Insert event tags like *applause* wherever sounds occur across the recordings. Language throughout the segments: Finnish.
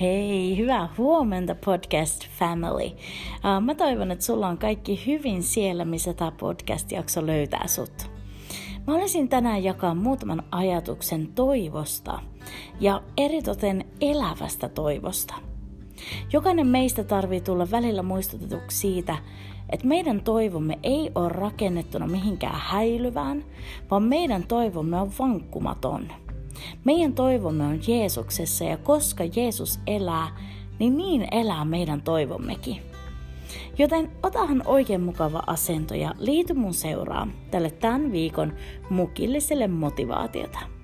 Hei, hyvää huomenta podcast family. Mä toivon, että sulla on kaikki hyvin siellä, missä tämä podcast-jakso löytää sut. Mä olisin tänään jakaa muutaman ajatuksen toivosta ja eritoten elävästä toivosta. Jokainen meistä tarvii tulla välillä muistutetuksi siitä, että meidän toivomme ei ole rakennettuna mihinkään häilyvään, vaan meidän toivomme on vankkumaton – meidän toivomme on Jeesuksessa ja koska Jeesus elää, niin niin elää meidän toivommekin. Joten otahan oikein mukava asento ja liity mun seuraan tälle tämän viikon mukilliselle motivaatiota.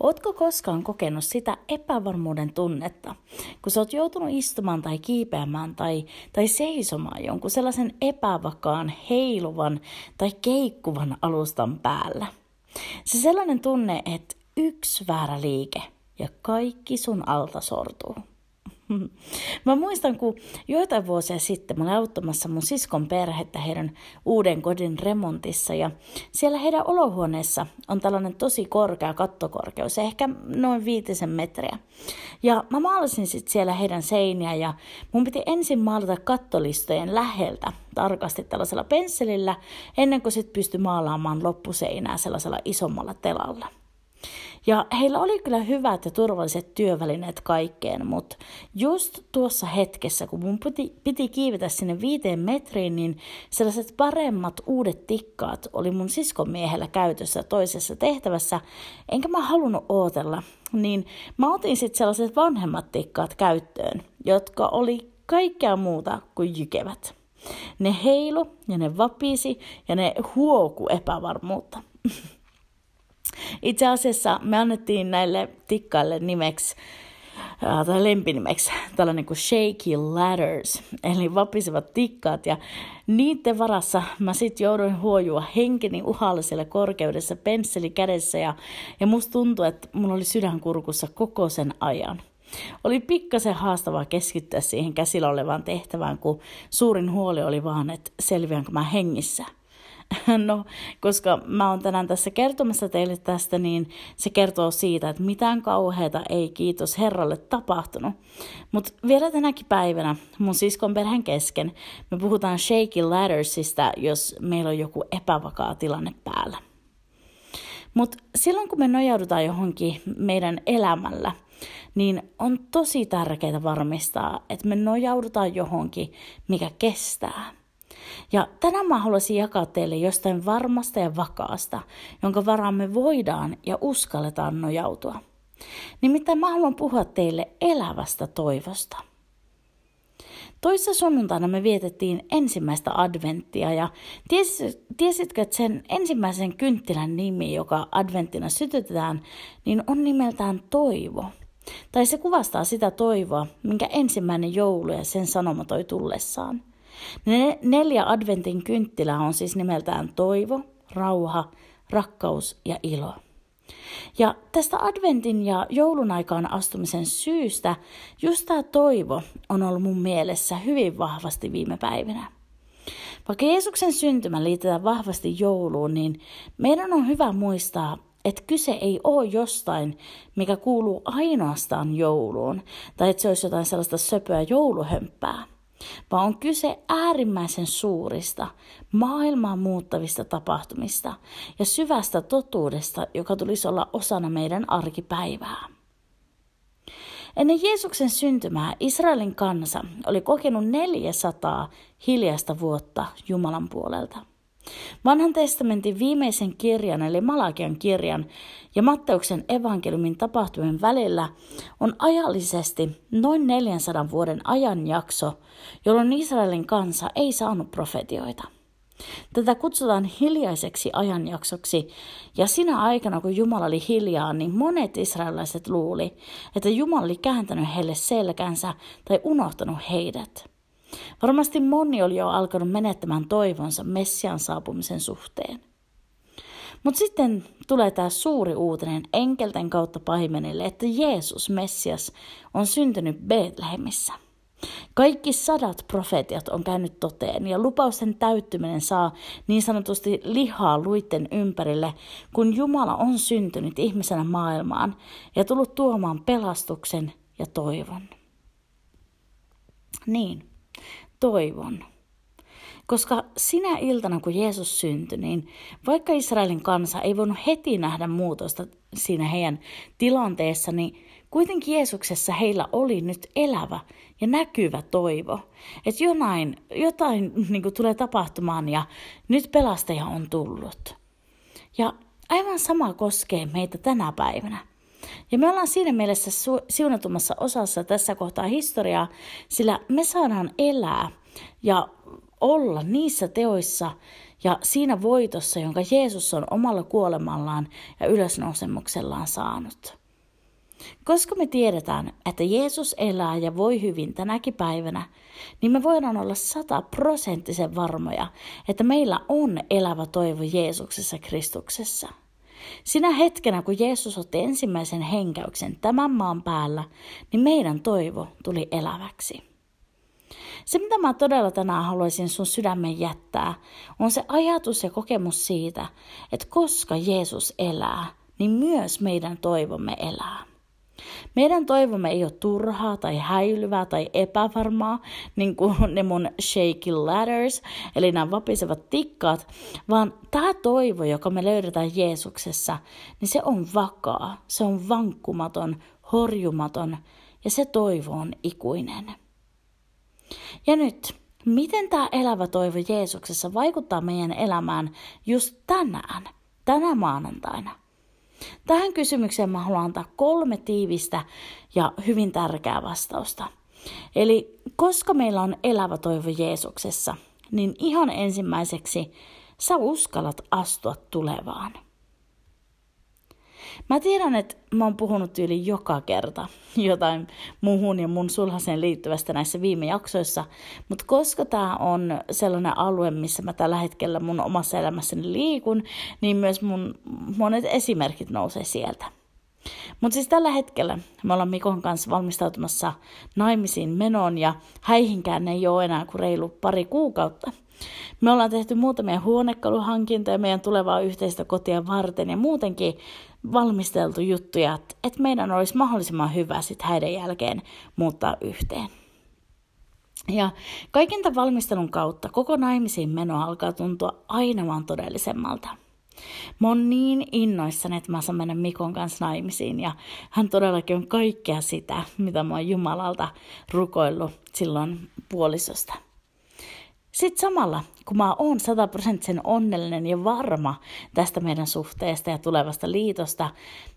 Ootko koskaan kokenut sitä epävarmuuden tunnetta, kun sä oot joutunut istumaan tai kiipeämään tai, tai seisomaan jonkun sellaisen epävakaan, heiluvan tai keikkuvan alustan päällä? Se sellainen tunne, että yksi väärä liike ja kaikki sun alta sortuu. *laughs* Mä muistan, kun joitain vuosia sitten mä olin auttamassa mun siskon perhettä heidän uuden kodin remontissa ja siellä heidän olohuoneessa on tällainen tosi korkea kattokorkeus, ehkä noin viitisen metriä. Ja mä maalasin sitten siellä heidän seiniä ja mun piti ensin maalata kattolistojen läheltä tarkasti tällaisella pensselillä ennen kuin sitten pystyi maalaamaan loppuseinää sellaisella isommalla telalla. Ja heillä oli kyllä hyvät ja turvalliset työvälineet kaikkeen, mutta just tuossa hetkessä, kun mun piti, piti kiivetä sinne viiteen metriin, niin sellaiset paremmat uudet tikkaat oli mun siskon miehellä käytössä toisessa tehtävässä, enkä mä halunnut ootella. Niin mä otin sitten sellaiset vanhemmat tikkaat käyttöön, jotka oli kaikkea muuta kuin jykevät. Ne heilu ja ne vapisi ja ne huoku epävarmuutta. *laughs* Itse asiassa me annettiin näille tikkaille nimeksi äh, tai lempinimeksi tällainen kuin shaky ladders, eli vapisevat tikkaat, ja niiden varassa mä sitten jouduin huojua henkeni uhallisella korkeudessa pensseli kädessä, ja, ja musta tuntui, että mulla oli sydänkurkussa koko sen ajan. Oli pikkasen haastavaa keskittyä siihen käsillä olevaan tehtävään, kun suurin huoli oli vaan, että selviänkö mä hengissä – *laughs* No, koska mä oon tänään tässä kertomassa teille tästä, niin se kertoo siitä, että mitään kauheita ei kiitos Herralle tapahtunut. Mutta vielä tänäkin päivänä mun siskon perheen kesken me puhutaan shaky laddersista, jos meillä on joku epävakaa tilanne päällä. Mutta silloin kun me nojaudutaan johonkin meidän elämällä, niin on tosi tärkeää varmistaa, että me nojaudutaan johonkin, mikä kestää – ja tänään mä haluaisin jakaa teille jostain varmasta ja vakaasta, jonka varaan me voidaan ja uskalletaan nojautua. Nimittäin mä haluan puhua teille elävästä toivosta. Toissa sunnuntaina me vietettiin ensimmäistä adventtia ja tiesitkö, että sen ensimmäisen kynttilän nimi, joka adventtina sytytetään, niin on nimeltään toivo. Tai se kuvastaa sitä toivoa, minkä ensimmäinen joulu ja sen sanoma toi tullessaan. Ne neljä adventin kynttilää on siis nimeltään toivo, rauha, rakkaus ja ilo. Ja tästä adventin ja joulun aikaan astumisen syystä just tämä toivo on ollut mun mielessä hyvin vahvasti viime päivinä. Vaikka Jeesuksen syntymä liitetään vahvasti jouluun, niin meidän on hyvä muistaa, että kyse ei ole jostain, mikä kuuluu ainoastaan jouluun, tai että se olisi jotain sellaista söpöä jouluhömppää – vaan on kyse äärimmäisen suurista, maailmaa muuttavista tapahtumista ja syvästä totuudesta, joka tulisi olla osana meidän arkipäivää. Ennen Jeesuksen syntymää Israelin kansa oli kokenut 400 hiljaista vuotta Jumalan puolelta. Vanhan testamentin viimeisen kirjan eli Malakian kirjan ja Matteuksen evankeliumin tapahtumien välillä on ajallisesti noin 400 vuoden ajanjakso, jolloin Israelin kansa ei saanut profetioita. Tätä kutsutaan hiljaiseksi ajanjaksoksi, ja sinä aikana, kun Jumala oli hiljaa, niin monet israelaiset luuli, että Jumala oli kääntänyt heille selkänsä tai unohtanut heidät. Varmasti moni oli jo alkanut menettämään toivonsa Messian saapumisen suhteen. Mutta sitten tulee tämä suuri uutinen enkelten kautta paimenille, että Jeesus, Messias, on syntynyt Betlehemissä. Kaikki sadat profetiat on käynyt toteen ja lupausten täyttyminen saa niin sanotusti lihaa luitten ympärille, kun Jumala on syntynyt ihmisenä maailmaan ja tullut tuomaan pelastuksen ja toivon. Niin, toivon. Koska sinä iltana, kun Jeesus syntyi, niin vaikka Israelin kansa ei voinut heti nähdä muutosta siinä heidän tilanteessa, niin kuitenkin Jeesuksessa heillä oli nyt elävä ja näkyvä toivo. Että jotain, jotain niin kuin tulee tapahtumaan ja nyt pelastaja on tullut. Ja aivan sama koskee meitä tänä päivänä. Ja me ollaan siinä mielessä su- siunatumassa osassa tässä kohtaa historiaa, sillä me saadaan elää ja olla niissä teoissa ja siinä voitossa, jonka Jeesus on omalla kuolemallaan ja ylösnousemuksellaan saanut. Koska me tiedetään, että Jeesus elää ja voi hyvin tänäkin päivänä, niin me voidaan olla sataprosenttisen varmoja, että meillä on elävä toivo Jeesuksessa Kristuksessa. Sinä hetkenä, kun Jeesus otti ensimmäisen henkäyksen tämän maan päällä, niin meidän toivo tuli eläväksi. Se, mitä mä todella tänään haluaisin sun sydämen jättää, on se ajatus ja kokemus siitä, että koska Jeesus elää, niin myös meidän toivomme elää. Meidän toivomme ei ole turhaa tai häilyvää tai epävarmaa, niin kuin ne mun shaky ladders, eli nämä vapisevat tikkaat, vaan tämä toivo, joka me löydetään Jeesuksessa, niin se on vakaa, se on vankkumaton, horjumaton ja se toivo on ikuinen. Ja nyt, miten tämä elävä toivo Jeesuksessa vaikuttaa meidän elämään just tänään, tänä maanantaina? Tähän kysymykseen mä haluan antaa kolme tiivistä ja hyvin tärkeää vastausta. Eli koska meillä on elävä toivo Jeesuksessa, niin ihan ensimmäiseksi sä uskallat astua tulevaan. Mä tiedän, että mä oon puhunut yli joka kerta jotain muuhun ja mun sulhaseen liittyvästä näissä viime jaksoissa, mutta koska tämä on sellainen alue, missä mä tällä hetkellä mun omassa elämässäni liikun, niin myös mun monet esimerkit nousee sieltä. Mutta siis tällä hetkellä me ollaan Mikon kanssa valmistautumassa naimisiin menoon ja häihinkään ei ole enää kuin reilu pari kuukautta. Me ollaan tehty muutamia huonekaluhankintoja meidän tulevaa yhteistä kotia varten ja muutenkin valmisteltu juttuja, että meidän olisi mahdollisimman hyvä sitten häiden jälkeen muuttaa yhteen. Ja kaiken tämän valmistelun kautta koko naimisiin meno alkaa tuntua aina vaan todellisemmalta. Mä oon niin innoissani, että mä saan mennä Mikon kanssa naimisiin ja hän todellakin on kaikkea sitä, mitä mä oon Jumalalta rukoillut silloin puolisosta. Sitten samalla, kun mä oon sataprosenttisen onnellinen ja varma tästä meidän suhteesta ja tulevasta liitosta,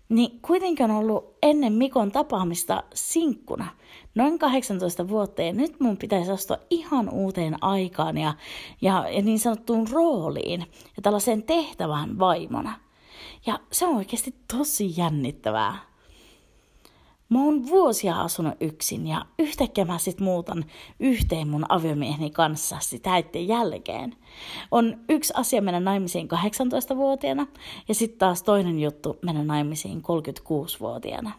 niin kuitenkin on ollut ennen Mikon tapaamista sinkkuna noin 18 vuotta ja nyt mun pitäisi astua ihan uuteen aikaan ja, ja, ja niin sanottuun rooliin ja tällaiseen tehtävään vaimona. Ja se on oikeasti tosi jännittävää. Mä oon vuosia asunut yksin ja yhtäkkiä mä sit muutan yhteen mun aviomieheni kanssa sitä äitten jälkeen. On yksi asia mennä naimisiin 18-vuotiaana ja sitten taas toinen juttu mennä naimisiin 36-vuotiaana.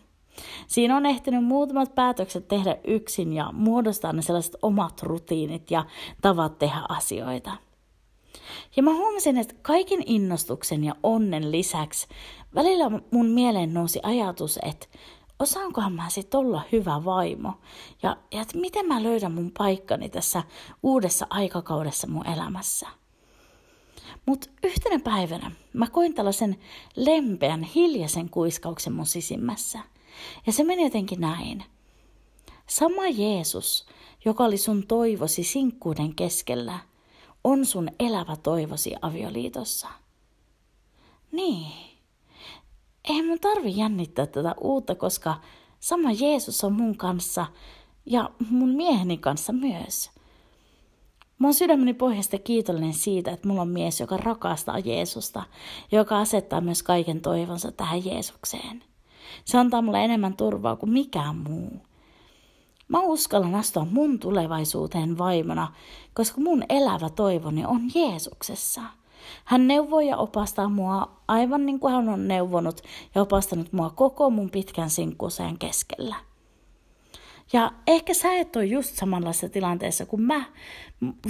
Siinä on ehtinyt muutamat päätökset tehdä yksin ja muodostaa ne sellaiset omat rutiinit ja tavat tehdä asioita. Ja mä huomasin, että kaiken innostuksen ja onnen lisäksi välillä mun mieleen nousi ajatus, että osaankohan mä sitten olla hyvä vaimo ja, ja että miten mä löydän mun paikkani tässä uudessa aikakaudessa mun elämässä. Mutta yhtenä päivänä mä koin tällaisen lempeän, hiljaisen kuiskauksen mun sisimmässä. Ja se meni jotenkin näin. Sama Jeesus, joka oli sun toivosi sinkkuuden keskellä, on sun elävä toivosi avioliitossa. Niin ei mun tarvi jännittää tätä uutta, koska sama Jeesus on mun kanssa ja mun mieheni kanssa myös. Mä oon sydämeni pohjasta kiitollinen siitä, että mulla on mies, joka rakastaa Jeesusta, joka asettaa myös kaiken toivonsa tähän Jeesukseen. Se antaa mulle enemmän turvaa kuin mikään muu. Mä uskallan astua mun tulevaisuuteen vaimona, koska mun elävä toivoni on Jeesuksessa. Hän neuvoo ja opastaa mua aivan niin kuin hän on neuvonut ja opastanut mua koko mun pitkän sinkkuseen keskellä. Ja ehkä sä et ole just samanlaisessa tilanteessa kuin mä,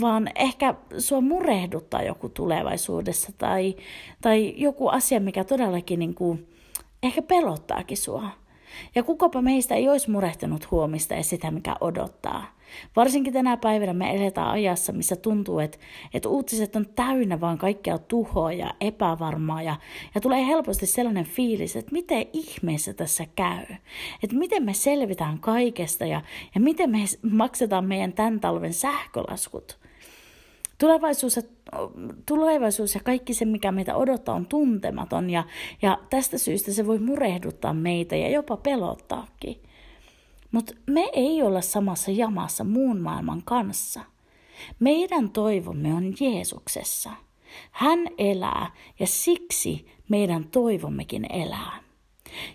vaan ehkä sua murehduttaa joku tulevaisuudessa tai, tai joku asia, mikä todellakin niin kuin, ehkä pelottaakin sua. Ja kukapa meistä ei olisi murehtunut huomista ja sitä, mikä odottaa. Varsinkin tänä päivänä me eletään ajassa, missä tuntuu, että, että uutiset on täynnä vaan kaikkea tuhoa ja epävarmaa. Ja, ja tulee helposti sellainen fiilis, että miten ihmeessä tässä käy. Että miten me selvitään kaikesta ja, ja miten me maksetaan meidän tämän talven sähkölaskut. Tulevaisuus, tulevaisuus ja kaikki se, mikä meitä odottaa, on tuntematon ja, ja tästä syystä se voi murehduttaa meitä ja jopa pelottaakin. Mutta me ei olla samassa jamassa muun maailman kanssa. Meidän toivomme on Jeesuksessa. Hän elää ja siksi meidän toivommekin elää.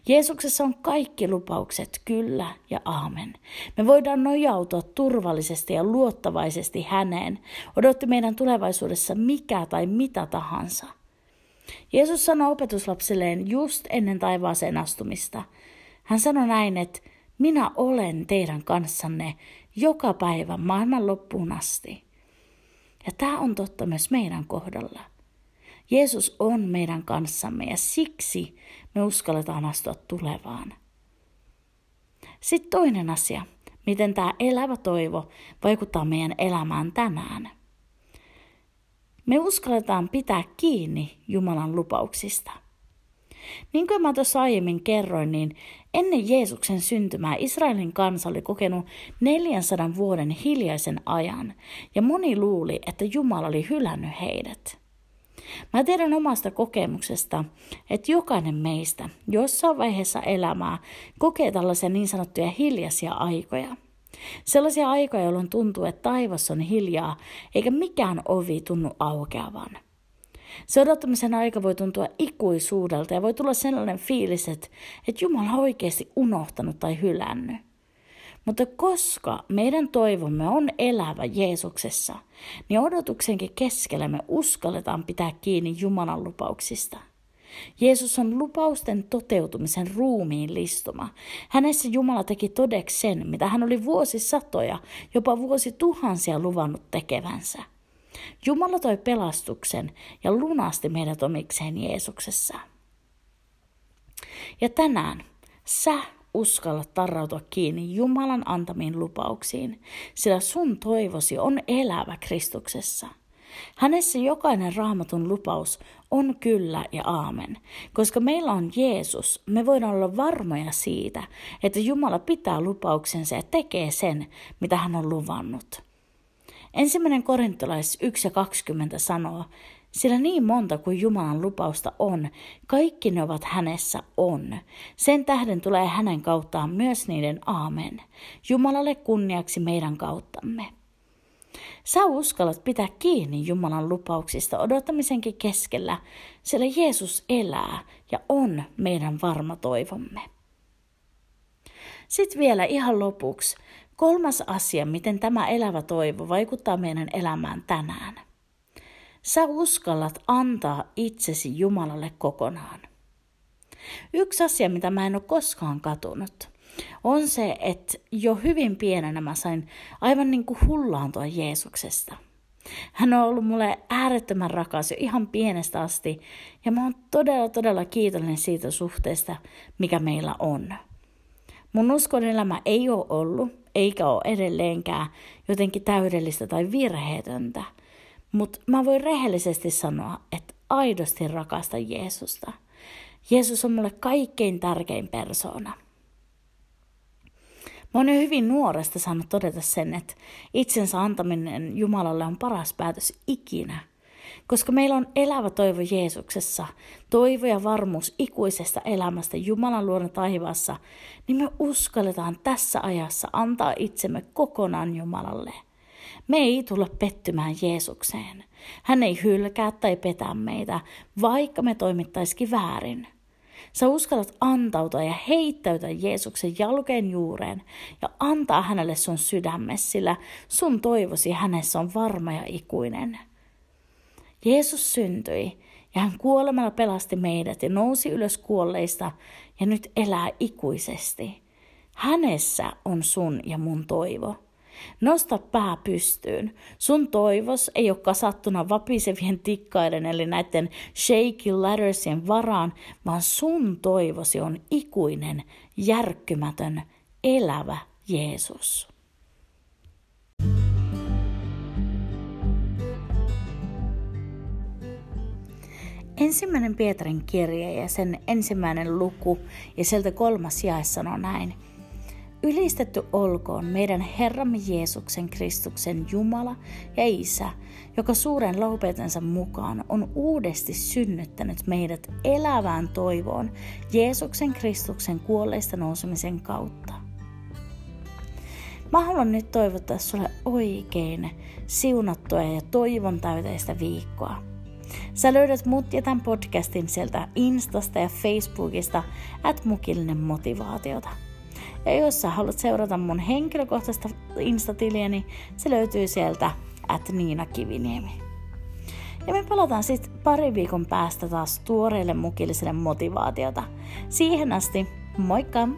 Jeesuksessa on kaikki lupaukset kyllä ja aamen. Me voidaan nojautua turvallisesti ja luottavaisesti häneen, odotti meidän tulevaisuudessa mikä tai mitä tahansa. Jeesus sanoi opetuslapsilleen just ennen taivaaseen astumista. Hän sanoi näin, että minä olen teidän kanssanne joka päivä maailman loppuun asti. Ja tämä on totta myös meidän kohdalla. Jeesus on meidän kanssamme ja siksi me uskalletaan astua tulevaan. Sitten toinen asia, miten tämä elävä toivo vaikuttaa meidän elämään tänään. Me uskalletaan pitää kiinni Jumalan lupauksista. Niin kuin mä tuossa aiemmin kerroin, niin ennen Jeesuksen syntymää Israelin kansa oli kokenut 400 vuoden hiljaisen ajan, ja moni luuli, että Jumala oli hylännyt heidät. Mä tiedän omasta kokemuksesta, että jokainen meistä jossain vaiheessa elämää kokee tällaisia niin sanottuja hiljaisia aikoja. Sellaisia aikoja, jolloin tuntuu, että taivas on hiljaa, eikä mikään ovi tunnu aukeavan. Se odottamisen aika voi tuntua ikuisuudelta ja voi tulla sellainen fiilis, että, että Jumala on oikeasti unohtanut tai hylännyt. Mutta koska meidän toivomme on elävä Jeesuksessa, niin odotuksenkin keskellä me uskalletaan pitää kiinni Jumalan lupauksista. Jeesus on lupausten toteutumisen ruumiin listuma. Hänessä Jumala teki todeksi sen, mitä hän oli vuosisatoja, jopa vuosi tuhansia luvannut tekevänsä. Jumala toi pelastuksen ja lunasti meidät omikseen Jeesuksessa. Ja tänään sä uskalla tarrautua kiinni Jumalan antamiin lupauksiin, sillä sun toivosi on elävä Kristuksessa. Hänessä jokainen raamatun lupaus on kyllä ja aamen. Koska meillä on Jeesus, me voidaan olla varmoja siitä, että Jumala pitää lupauksensa ja tekee sen, mitä hän on luvannut. Ensimmäinen korintolais 1 ja 20 sanoo, sillä niin monta kuin Jumalan lupausta on, kaikki ne ovat hänessä on. Sen tähden tulee hänen kauttaan myös niiden aamen. Jumalalle kunniaksi meidän kauttamme. Sä uskallat pitää kiinni Jumalan lupauksista odottamisenkin keskellä, sillä Jeesus elää ja on meidän varma toivomme. Sitten vielä ihan lopuksi kolmas asia, miten tämä elävä toivo vaikuttaa meidän elämään tänään – Sä uskallat antaa itsesi Jumalalle kokonaan. Yksi asia, mitä mä en ole koskaan katunut, on se, että jo hyvin pienenä mä sain aivan niin kuin hullaantua Jeesuksesta. Hän on ollut mulle äärettömän rakas jo ihan pienestä asti, ja mä oon todella, todella kiitollinen siitä suhteesta, mikä meillä on. Mun uskon elämä ei ole ollut, eikä ole edelleenkään jotenkin täydellistä tai virheetöntä – mutta mä voin rehellisesti sanoa, että aidosti rakasta Jeesusta. Jeesus on mulle kaikkein tärkein persoona. Mä oon jo hyvin nuoresta saanut todeta sen, että itsensä antaminen Jumalalle on paras päätös ikinä. Koska meillä on elävä toivo Jeesuksessa, toivo ja varmuus ikuisesta elämästä Jumalan luona taivaassa, niin me uskalletaan tässä ajassa antaa itsemme kokonaan Jumalalle – Me ei tulla pettymään Jeesukseen. Hän ei hylkää tai petä meitä, vaikka me toimittaisikin väärin. Sä uskallat antautua ja heittäytyä Jeesuksen jalkeen juureen ja antaa hänelle sun sydämessä, sillä sun toivosi hänessä on varma ja ikuinen. Jeesus syntyi ja hän kuolemalla pelasti meidät ja nousi ylös kuolleista ja nyt elää ikuisesti. Hänessä on sun ja mun toivo. Nosta pää pystyyn. Sun toivos ei ole kasattuna vapisevien tikkaiden eli näiden shaky laddersien varaan, vaan sun toivosi on ikuinen, järkkymätön, elävä Jeesus. Ensimmäinen Pietarin kirja ja sen ensimmäinen luku ja sieltä kolmas jae sanoo näin – Ylistetty olkoon meidän Herramme Jeesuksen Kristuksen Jumala ja Isä, joka suuren laupeutensa mukaan on uudesti synnyttänyt meidät elävään toivoon Jeesuksen Kristuksen kuolleista nousemisen kautta. Mä haluan nyt toivottaa sulle oikein siunattua ja toivon täyteistä viikkoa. Sä löydät mut ja tämän podcastin sieltä Instasta ja Facebookista, at mukillinen motivaatiota. Ja jos sä haluat seurata mun henkilökohtaista instatiliä, niin se löytyy sieltä at Niina Kiviniemi. Ja me palataan sitten pari viikon päästä taas tuoreille mukilliselle motivaatiota. Siihen asti, moikka!